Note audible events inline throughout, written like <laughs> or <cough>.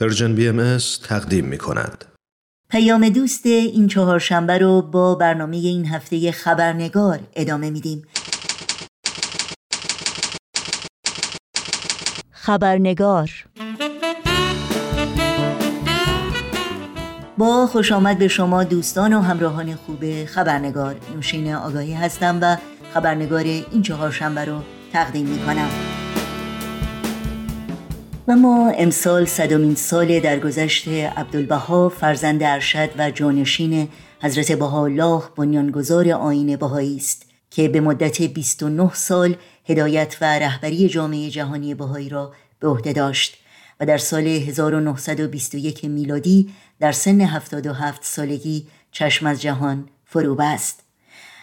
پرژن بی ام تقدیم می کند. پیام دوست این چهارشنبه رو با برنامه این هفته خبرنگار ادامه میدیم. خبرنگار با خوش آمد به شما دوستان و همراهان خوب خبرنگار نوشین آگاهی هستم و خبرنگار این چهارشنبه رو تقدیم می کنم. و ما امسال صدامین سال درگذشت عبدالبها فرزند ارشد و جانشین حضرت بهاءالله بنیانگذار آین بهایی است که به مدت 29 سال هدایت و رهبری جامعه جهانی بهایی را به عهده داشت و در سال 1921 میلادی در سن 77 سالگی چشم از جهان فرو بست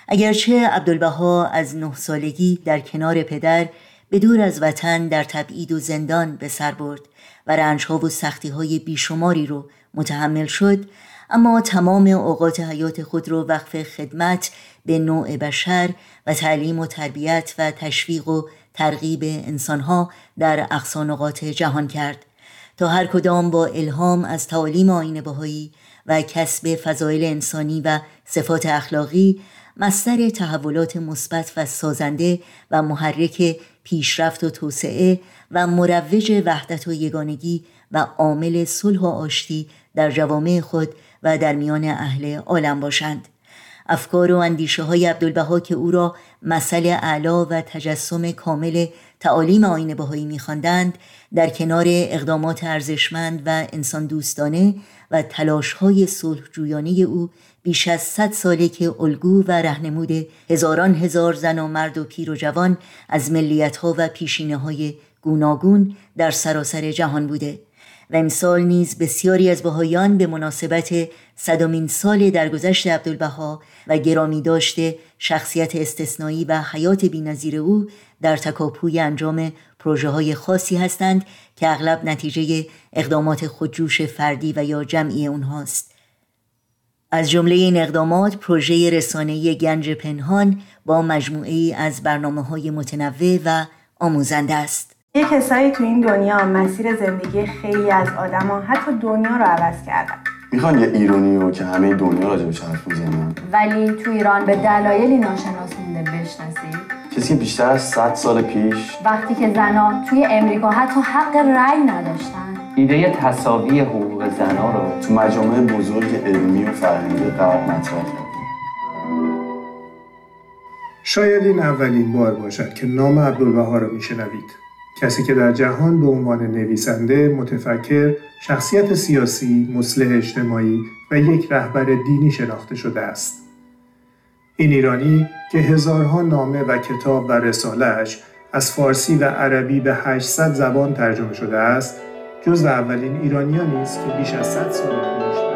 اگرچه عبدالبها از نه سالگی در کنار پدر به دور از وطن در تبعید و زندان به سر برد و رنجها و سختیهای بیشماری رو متحمل شد اما تمام اوقات حیات خود رو وقف خدمت به نوع بشر و تعلیم و تربیت و تشویق و ترغیب انسانها در اقصانقات جهان کرد. تا هر کدام با الهام از تعالیم آین بهایی و کسب فضایل انسانی و صفات اخلاقی مستر تحولات مثبت و سازنده و محرک پیشرفت و توسعه و مروج وحدت و یگانگی و عامل صلح و آشتی در جوامع خود و در میان اهل عالم باشند. افکار و اندیشه های عبدالبها که او را مسئله اعلا و تجسم کامل تعالیم آین بهایی میخواندند در کنار اقدامات ارزشمند و انسان دوستانه و تلاش های صلح جویانه او بیش از صد ساله که الگو و رهنمود هزاران هزار زن و مرد و پیر و جوان از ملیت ها و پیشینه های گوناگون در سراسر جهان بوده و امسال نیز بسیاری از بهایان به مناسبت صدامین سال درگذشت عبدالبها و گرامی داشته شخصیت استثنایی و حیات بینظیر او در تکاپوی انجام پروژه های خاصی هستند که اغلب نتیجه اقدامات خودجوش فردی و یا جمعی اونهاست از جمله این اقدامات پروژه رسانه‌ای گنج پنهان با مجموعه ای از برنامه های متنوع و آموزنده است. یه کسایی تو این دنیا مسیر زندگی خیلی از آدما حتی دنیا رو عوض کردن. می‌خوان یه ایرانی رو که همه دنیا راجع به حرف می‌زنن ولی تو ایران به دلایلی ناشناس مونده بشناسی کسی که بیشتر از 100 سال پیش وقتی که زنان توی امریکا حتی حق رأی نداشتن. ایده تصاوی حقوق زنان رو تو مجامع بزرگ علمی و فرهنگی قرار مطرح کرد شاید این اولین بار باشد که نام عبدالبها را میشنوید. کسی که در جهان به عنوان نویسنده، متفکر، شخصیت سیاسی، مصلح اجتماعی و یک رهبر دینی شناخته شده است. این ایرانی که هزارها نامه و کتاب و رسالهش از فارسی و عربی به 800 زبان ترجمه شده است، جز اولین ایرانیانی است که بیش از 100 سال پیش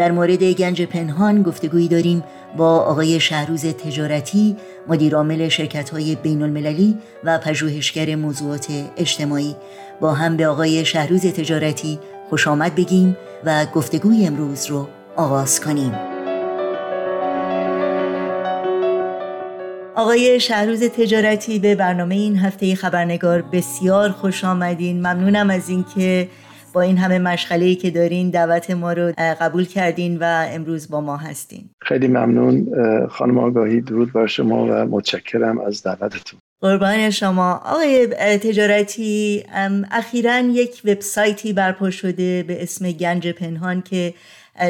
در مورد گنج پنهان گفتگویی داریم با آقای شهروز تجارتی مدیرعامل شرکت های بین المللی و پژوهشگر موضوعات اجتماعی. با هم به آقای شهروز تجارتی خوش آمد بگیم و گفتگوی امروز رو آغاز کنیم. آقای شهروز تجارتی به برنامه این هفته خبرنگار بسیار خوش آمدین. ممنونم از اینکه با این همه مشغله که دارین دعوت ما رو قبول کردین و امروز با ما هستین. خیلی ممنون خانم آگاهی. درود بر شما و متشکرم از دعوتتون. قربان شما. آقای تجارتی اخیرا یک وبسایتی برپا شده به اسم گنج پنهان که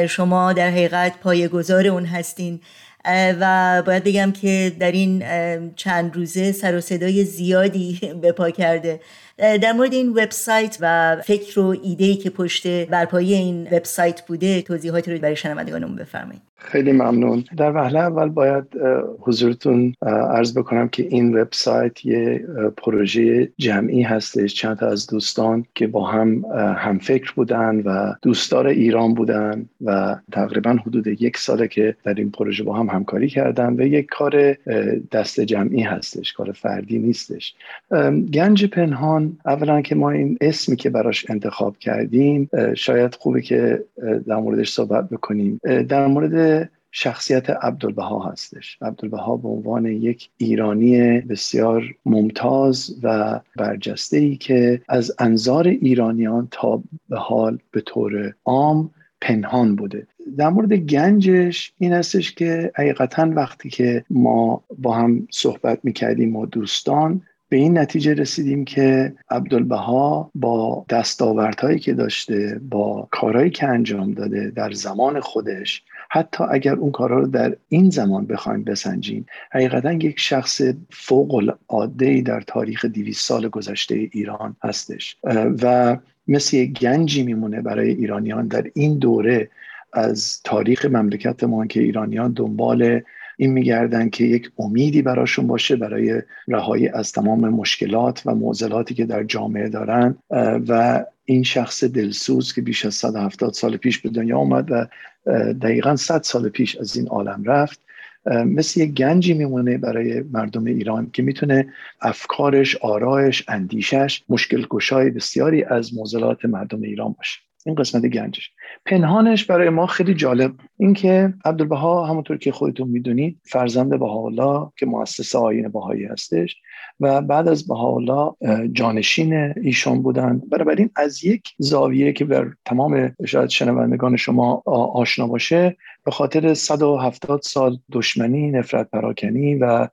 شما در حقیقت پایه‌گذار اون هستین. و باید بگم که در این چند روزه سر و صدای زیادی <laughs> به پا کرده. در مورد این وبسایت و فکر و ایده که پشت برپایی این وبسایت بوده توضیحاتی رو برای شنوندگانمون بفرمایید. خیلی ممنون. در وهله اول باید حضورتون عرض بکنم که این وبسایت یه پروژه جمعی هستش. چند تا از دوستان که با هم هم فکر بودن و دوستدار ایران بودن و تقریبا حدود یک ساله که در این پروژه با هم همکاری کردن و یک کار دست جمعی هستش کار فردی نیستش. گنج پنهان اولا که ما این اسمی که براش انتخاب کردیم شاید خوبه که در موردش صحبت بکنیم. در مورد شخصیت عبدالبها هستش. عبدالبها به عنوان یک ایرانی بسیار ممتاز و برجسته ای که از انظار ایرانیان تا به حال به طور عام پنهان بوده. در مورد گنجش این هستش که حقیقتا وقتی که ما با هم صحبت می‌کردیم و دوستان به این نتیجه رسیدیم که عبدالبها با دستاوردهایی که داشته با کارهایی که انجام داده در زمان خودش حتی اگر اون کارها رو در این زمان بخوایم بسنجیم حقیقتا یک شخص فوق العاده در تاریخ 200 سال گذشته ایران هستش. و مثل یک گنجی میمونه برای ایرانیان در این دوره از تاریخ مملکت ما که ایرانیان دنبال این میگردن که یک امیدی براشون باشه برای رهایی از تمام مشکلات و معضلاتی که در جامعه دارن. و این شخص دلسوز که بیش از 170 سال پیش به دنیا آمد و دقیقا 100 سال پیش از این عالم رفت مثل یک گنجی میمونه برای مردم ایران که می‌تونه افکارش، آرایش، اندیشش مشکل گشای بسیاری از معضلات مردم ایران باشه. این قسمت گنجش. پنهانش برای ما خیلی جالب. اینکه عبدالبها همونطور که خودتون می‌دونید فرزند بهاءالله که مؤسس آیین بهایی هستش و بعد از بهاءالله جانشین ایشان بودند بنابراین از یک زاویه که بر تمام شاید شنوندگان شما آشنا باشه به خاطر 170 سال دشمنی نفرت پراکنی و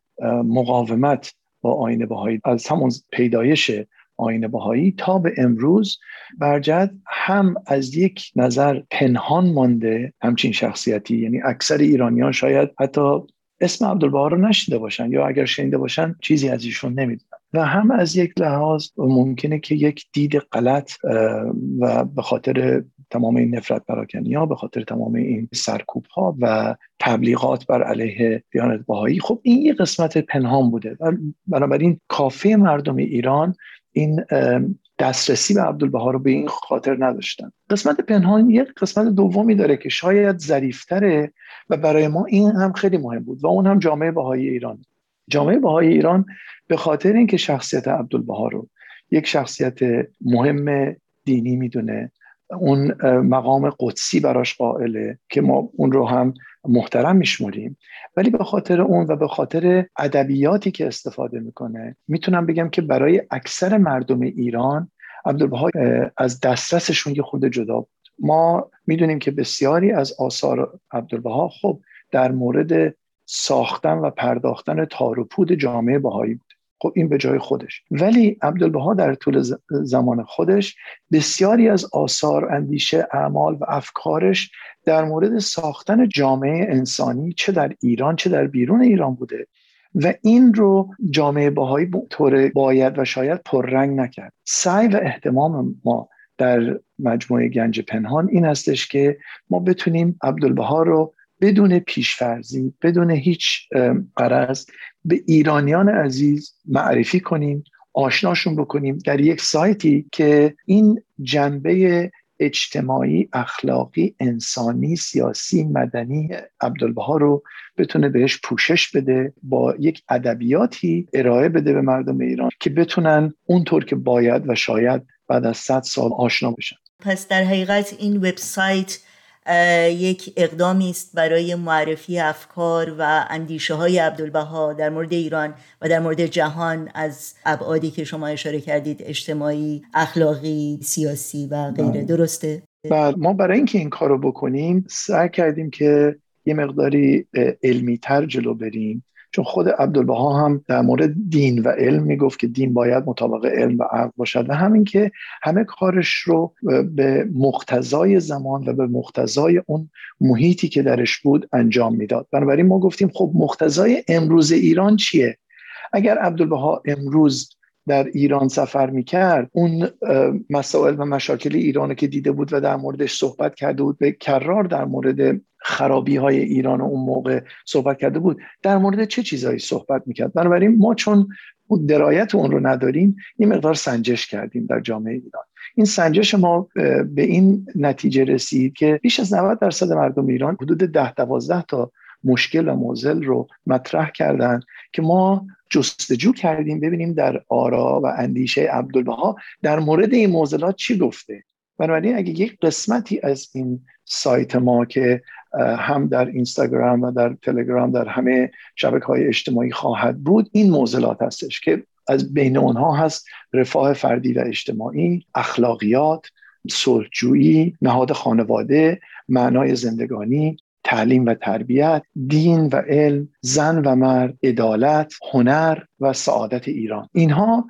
مقاومت با آین بهایی از همون پیدایش آین بهایی تا به امروز برجد هم از یک نظر پنهان مانده همچین شخصیتی یعنی اکثر ایرانیان شاید حتی اسم عبدالبها رو نشیده باشن یا اگر شنیده باشن چیزی از ایشون نمی‌دونن. و هم از یک لحاظ ممکنه که یک دید غلط و به خاطر تمام این نفرت پراکنی ها به خاطر تمام این سرکوب ها و تبلیغات بر علیه دیانت بهایی خب این یه قسمت پنهان بوده. بنابراین کافه مردم ایران این دسترسی به عبدالبها رو به این خاطر نداشتن. قسمت پنهان یک قسمت دومی داره که شاید ظریفتره و برای ما این هم خیلی مهم بود و اون هم جامعه بهایی ایران. جامعه بهایی ایران به خاطر اینکه شخصیت عبدالبها رو یک شخصیت مهم دینی می‌دونه اون مقام قدسی براش قائله که ما اون رو هم محترم میشمریم. ولی به خاطر اون و به خاطر ادبیاتی که استفاده می‌کنه می‌تونم بگم که برای اکثر مردم ایران عبدالبها از دسترسشون یه خود جدا بود. ما می‌دونیم که بسیاری از آثار عبدالبها خب در مورد ساختن و پرداختن تاروپود جامعه بهایی بود. خب این به جای خودش. ولی عبدالبها در طول زمان خودش بسیاری از آثار اندیشه اعمال و افکارش در مورد ساختن جامعه انسانی چه در ایران چه در بیرون ایران بوده و این رو جامعه باهایی طور باید و شاید پررنگ نکرد. سعی و احتمام ما در مجموعه گنج پنهان این هستش که ما بتونیم عبدالبها رو بدون پیشفرزی بدون هیچ قرض به ایرانیان عزیز معرفی کنیم آشناشون بکنیم در یک سایتی که این جنبه اجتماعی اخلاقی انسانی سیاسی مدنی عبدالبها رو بتونه بهش پوشش بده با یک ادبیاتی ارائه بده به مردم ایران که بتونن اونطور که باید و شاید بعد از صد سال آشنا بشن. پس در حقیقت این وبسایت یک اقدامی است برای معرفی افکار و اندیشه های عبدالبها در مورد ایران و در مورد جهان از ابعادی که شما اشاره کردید اجتماعی اخلاقی سیاسی و غیره. بله. درسته؟ بله. ما برای اینکه این کارو بکنیم سعی کردیم که یه مقداری علمی تر جلو بریم. چون خود عبدالبها هم در مورد دین و علم می‌گفت که دین باید مطابق علم و عقل باشد و همین که همه کارش رو به مقتضای زمان و به مقتضای اون محیطی که درش بود انجام می‌داد. بنابراین ما گفتیم خب مقتضای امروز ایران چیه؟ اگر عبدالبها امروز در ایران سفر می‌کرد اون مسائل و مشاکل ایران که دیده بود و در موردش صحبت کرده بود به کرار در مورد خرابی های ایران اون موقع صحبت کرده بود. در مورد چه چیزهایی صحبت می‌کرد؟ بنابراین ما چون درایت اون رو نداریم این مقدار سنجش کردیم در جامعه ایران. این سنجش ما به این نتیجه رسید که بیش از 90 درصد مردم ایران حدود 10 12 تا مشکل و موزل رو مطرح کردن که ما جستجو کردیم ببینیم در آرا و اندیشه عبدالبها در مورد این موزلات چی گفته. بنابراین اگه یک قسمتی از این سایت ما که هم در اینستاگرام و در تلگرام در همه شبکه های اجتماعی خواهد بود. این موزلات هستش که از بین اونها هست رفاه فردی و اجتماعی اخلاقیات صلحجویی نهاد خانواده معنای زندگانی تعلیم و تربیت دین و علم زن و مرد عدالت هنر و سعادت ایران. اینها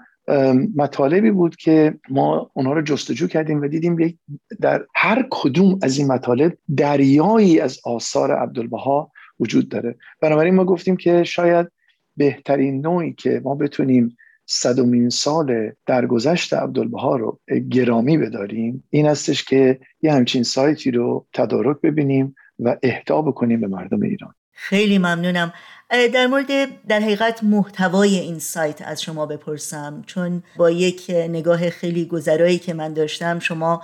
مطالبی بود که ما اونها رو جستجو کردیم و دیدیم در هر کدوم از این مطالب دریایی از آثار عبدالبها وجود داره. بنابراین ما گفتیم که شاید بهترین نوعی که ما بتونیم صدومین سال درگذشت عبدالبها رو گرامی بداریم این هستش که یه همچین سایتی رو تدارک ببینیم و اهدا بکنیم به مردم ایران. خیلی ممنونم. در مورد در حقیقت محتوای این سایت از شما بپرسم. چون با یک نگاه خیلی گذرایی که من داشتم شما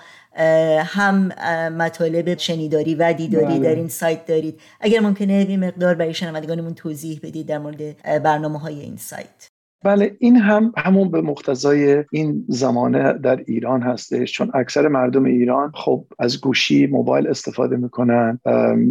هم مطالب شنیداری و دیداری بله. در این سایت دارید. اگر ممکنه بی مقدار برای شنوندگانمون توضیح بدید در مورد برنامه های این سایت. بله این هم همون به مقتضای این زمانه در ایران هستش. چون اکثر مردم ایران خب از گوشی موبایل استفاده می‌کنن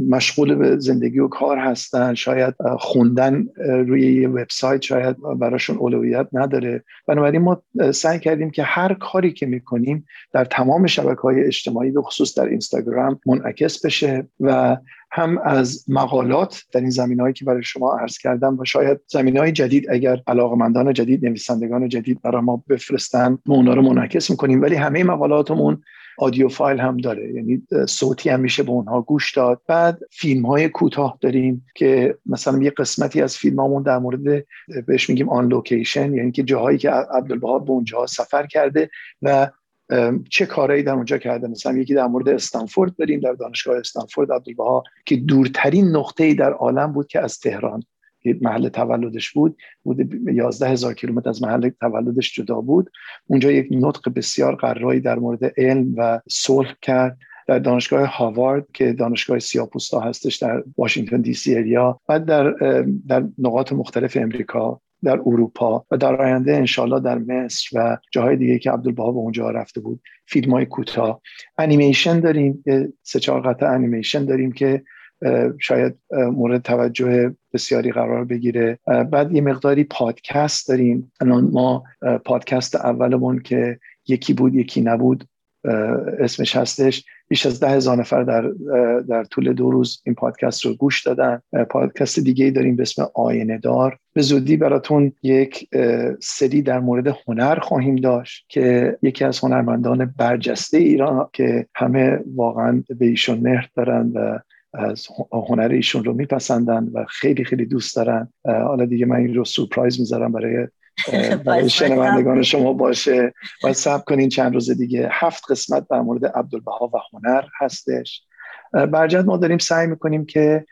مشغول به زندگی و کار هستن. شاید خوندن روی وبسایت شاید براشون اولویت نداره. بنابراین ما سعی کردیم که هر کاری که می‌کنیم در تمام شبکه های اجتماعی به خصوص در اینستاگرام منعکس بشه و هم از مقالات در این زمین هایی که برای شما عرض کردم و شاید زمین های جدید اگر علاقمندان جدید نویسندگان جدید برای ما بفرستن ما اونا رو منعکس می‌کنیم. ولی همه مقالاتمون آدیو فایل هم داره. یعنی صوتی هم میشه به اونها گوش داد. بعد فیلم های کوتاه داریم که مثلا یه قسمتی از فیلم هامون در مورد بهش میگیم آن لوکیشن یعنی که جاهایی که عبدالبها به اونجا سفر کرده و چه کارهایی در اونجا کرده مثلا یکی در مورد استنفورد بریم در دانشگاه استنفورد عبدالبها که دورترین نقطه در عالم بود که از تهران محل تولدش بود. بود 11 هزار کیلومتر از محل تولدش جدا بود. اونجا یک نطق بسیار قرایی در مورد علم و صلح کرد. در دانشگاه هاوارد که دانشگاه سیاپوستا هستش در واشنگتن دی سی اریا بعد در در نقاط مختلف امریکا. در اروپا و در آینده انشالله در مصر و جاهای دیگه که عبدالبها به اونجا رفته بود فیلم های کوتاه. انیمیشن داریم سه چهار قطع انیمیشن داریم که شاید مورد توجه بسیاری قرار بگیره. بعد یه مقداری پادکست داریم. الان ما پادکست اولمون که یکی بود یکی نبود. اسمش هستش. بیش از ده هزار نفر در, در طول دو روز این پادکست رو گوش دادن. پادکست دیگه داریم به اسم آینه دار. به زودی براتون یک سری در مورد هنر خواهیم داشت که یکی از هنرمندان برجسته ایران که همه واقعا به ایشون مهر دارن و از هنر ایشون رو میپسندن و خیلی خیلی دوست دارن. حالا دیگه من این رو سورپرایز می‌ذارم برای <laughs> برای شنوندگان شما باشه. و سب کنین چند روز دیگه. هفت قسمت در مورد عبدالبها و هنر هستش. برجت ما داریم سعی می‌کنیم که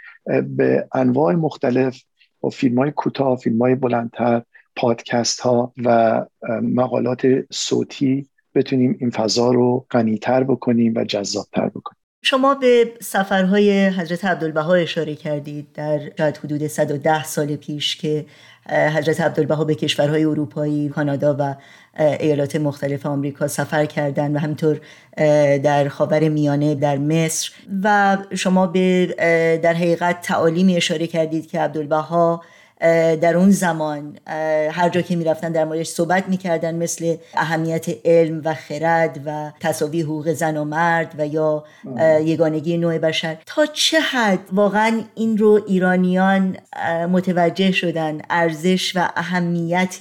به انواع مختلف با فیلم های کوتاه فیلم های بلندتر پادکست ها و مقالات صوتی بتونیم این فضا رو غنیتر بکنیم و جذابتر بکنیم. شما به سفرهای حضرت عبدالبها اشاره کردید در شاید حدود 110 سال پیش که حضرت عبدالبها به کشورهای اروپایی، کانادا و ایالات مختلف آمریکا سفر کردند و همینطور در خاور میانه در مصر و شما به در حقیقت تعالیمی اشاره کردید که عبدالبها در اون زمان هر جا که می‌رفتن در موردش صحبت می‌کردن مثل اهمیت علم و خرد و تصاوی حقوق زن و مرد و یا یگانگی نوع بشر. تا چه حد واقعا این رو ایرانیان متوجه شدن ارزش و اهمیت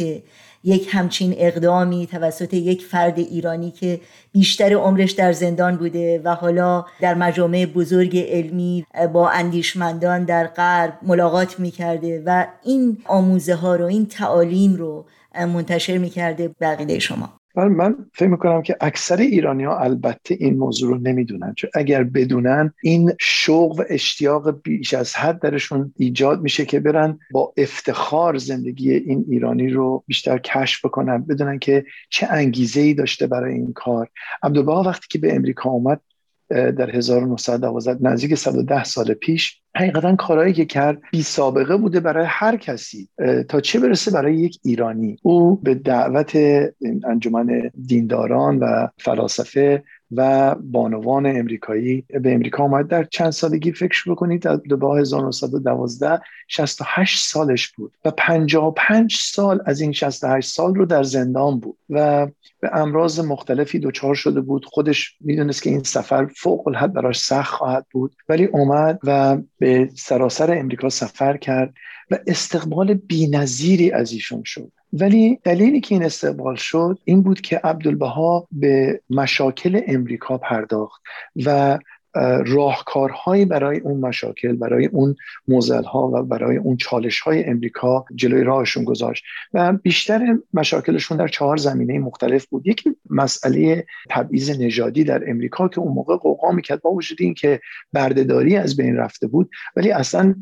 یک همچین اقدامی توسط یک فرد ایرانی که بیشتر عمرش در زندان بوده و حالا در مجامع بزرگ علمی با اندیشمندان در غرب ملاقات می‌کرده و این آموزه ها رو این تعالیم رو منتشر می‌کرده بقیده شما. بله، من فکر می‌کنم که اکثر ایرانی ها البته این موضوع رو نمی‌دونن. چون اگر بدونن این شوق و اشتیاق بیش از حد درشون ایجاد میشه که برن با افتخار زندگی این ایرانی رو بیشتر کشف بکنن بدونن که چه انگیزه ای داشته برای این کار. عبدالبها وقتی که به امریکا اومد در 1912 نزدیک 110 سال پیش حقیقتا کارهایی که کرد بی سابقه بوده برای هر کسی تا چه برسه برای یک ایرانی. او به دعوت انجمن دینداران و فلاسفه و بانوان امریکایی به امریکا آمد. در چند سالگی فکر بکنید دو 1912 68 سالش بود و 55 سال از این 68 سال رو در زندان بود و به امراض مختلفی دچار شده بود. خودش می‌دونست که این سفر فوق الحد براش سخت خواهد بود ولی اومد و به سراسر امریکا سفر کرد و استقبال بینظیری از ایشون شد. ولی دلیلی که این استقبال شد این بود که عبدالبها به مشاکل امریکا پرداخت و راهکارهایی برای اون مشاکل برای اون موزل ها و برای اون چالش های امریکا جلوی راهشون گذاشت. و بیشتر مشاکلشون در چهار زمینه مختلف بود. یکی مسئله تبعیض نژادی در امریکا که اون موقع قوقا می‌کرد با وجود این که بردهداری از بین رفته بود ولی اصلا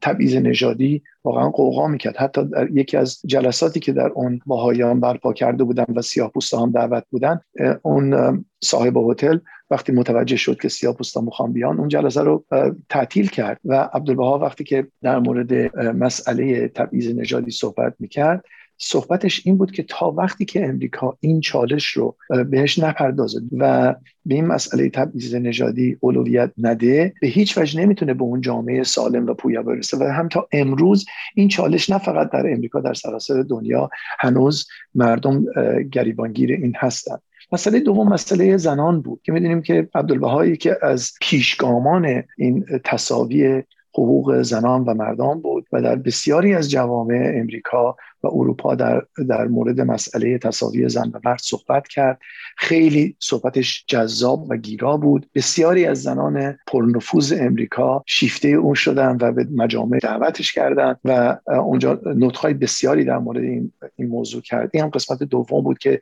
تبعیض نژادی واقعا قوقا می‌کرد. حتی در یکی از جلساتی که در اون باهایان برپا کرده بودن و سیاه هم دعوت بودن اون صاحب هتل وقتی متوجه شد که سیاه پوستا می‌خوان بیان اون جلسه رو تعطیل کرد و عبدالبها وقتی که در مورد مسئله تبعیض نژادی صحبت می‌کرد صحبتش این بود که تا وقتی که امریکا این چالش رو بهش نپردازه و به این مسئله تبعیض نژادی اولویت نده به هیچ وجه نمی‌تونه به اون جامعه سالم و پویا برسه و هم تا امروز این چالش نه فقط در امریکا در سراسر دنیا هنوز مردم گریبانگیر این هستند مسئله دوم مسئله زنان بود که می‌دونیم که عبدالبهایی که از پیشگامان این تصاوی حقوق زنان و مردان بود و در بسیاری از جوامع امریکا و اروپا در, در مورد مسئله تصاوی زن و مرد صحبت کرد. خیلی صحبتش جذاب و گیرا بود. بسیاری از زنان پرنفوذ امریکا شیفته اون شدن و به مجامع دعوتش کردن و اونجا نطخهای بسیاری در مورد این, این موضوع کرد. این هم قسمت دوم بود که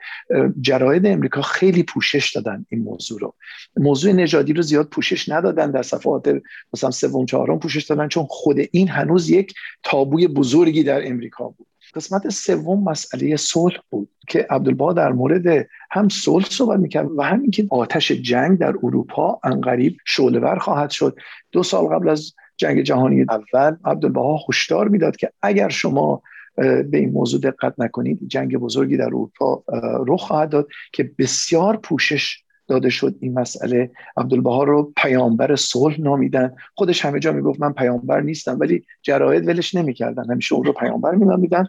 جراید امریکا خیلی پوشش دادن این موضوع رو. موضوع نژادی رو زیاد پوشش ندادن در صفحات مثلا سوم چهارم پوشش دادن چون خود این هنوز یک تابوی بزرگی در امریکا بود. قسمت سوم مسئله صلح بود که عبدالبا در مورد هم صلح صحبت می‌کرد و همین که آتش جنگ در اروپا انقریب شعلهور خواهد شد. دو سال قبل از جنگ جهانی اول عبدالبها هشدار می‌داد که اگر شما به این موضوع دقت نکنید جنگ بزرگی در اروپا رخ خواهد داد که بسیار پوشش داده شد این مسئله. عبدالبها رو پیامبر صلح نامیدن. خودش همه جا می‌گفت من پیامبر نیستم ولی جراید ولش نمی‌کردن. همیشه اون رو پیامبر مینامیدن.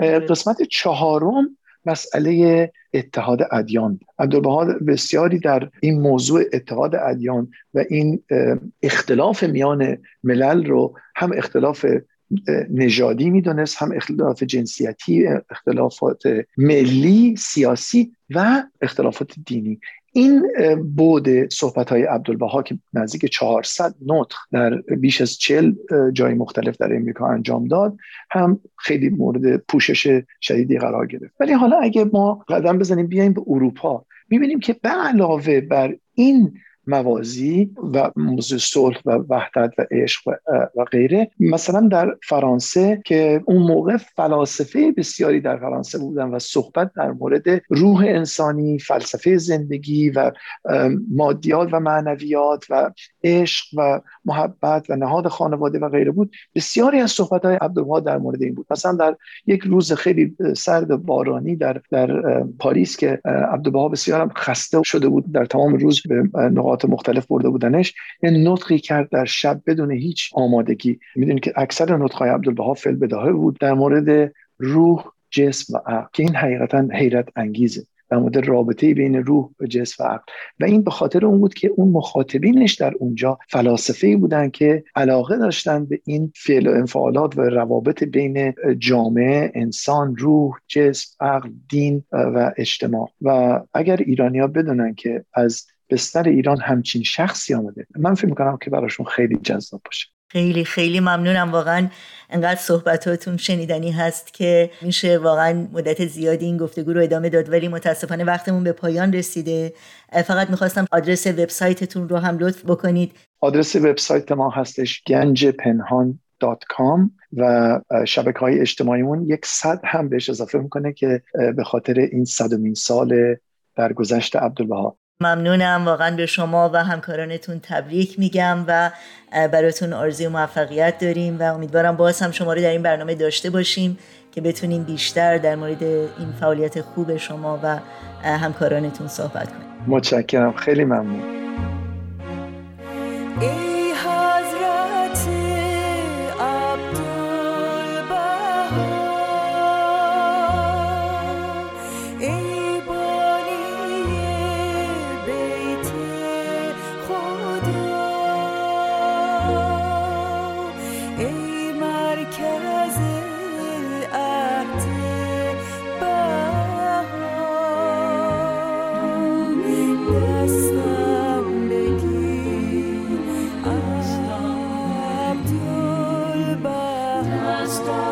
قسمت چهارم مسئله اتحاد ادیان. عبدالبها بسیاری در این موضوع اتحاد ادیان و این اختلاف میان ملل رو هم اختلاف نژادی می‌دونست هم اختلاف جنسیتی اختلافات ملی سیاسی و اختلافات دینی. این بود صحبت های عبدالبها که نزدیک 400 نطق در بیش از 40 جای مختلف در امریکا انجام داد هم خیلی مورد پوشش شدیدی قرار گرفت. ولی حالا اگه ما قدم بزنیم بیایم به اروپا می‌بینیم که به علاوه بر این موازی و موضوع صلح و وحدت و عشق و, غیره. مثلا در فرانسه که اون موقع فلاسفه بسیاری در فرانسه بودن و صحبت در مورد روح انسانی فلسفه زندگی و مادیات و معنویات و عشق و محبت و نهاد خانواده و غیره بود. بسیاری از صحبت های عبدالبها در مورد این بود. مثلا در یک روز خیلی سرد و بارانی در در پاریس که عبدالبها بسیار خسته شده بود در تمام روز به نقاط مختلف برده بودنش یه نطقی کرد در شب بدون هیچ آمادگی. می‌دونید که اکثر نطقهای عبدالبها فل بداهه بود در مورد روح جسم و عقل که این حقیقتا حیرت انگیزه. در مورد رابطه بین روح و جسم و عقل. و این به خاطر اون بود که اون مخاطبینش در اونجا فلاسفه بودن که علاقه داشتن به این فعل و انفعالات و روابط بین جامعه انسان روح جسم عقل دین و اجتماع. و اگر ایرانیا بدونن که از بستر ایران همچین شخصی آمده. من فکر می‌کنم که براشون خیلی جذاب باشه. خیلی خیلی ممنونم. واقعا انقدر صحبتاتون شنیدنی هست که میشه واقعا مدت زیادی این گفتگو رو ادامه داد ولی متاسفانه وقتمون به پایان رسیده. فقط می‌خواستم آدرس وبسایتتون رو هم لطف بکنید. آدرس وبسایت ما هستش گنج پنهان و شبکه های اجتماعیمون یک صد هم بهش اضافه می‌کنه که به خاطر این صدمین سال در گذشت عبدالبها. ممنونم. واقعا به شما و همکارانتون تبریک میگم و براتون آرزوی موفقیت داریم و امیدوارم باز هم شما رو در این برنامه داشته باشیم که بتونیم بیشتر در مورد این فعالیت خوب شما و همکارانتون صحبت کنیم. متشکرم. خیلی ممنون. stars.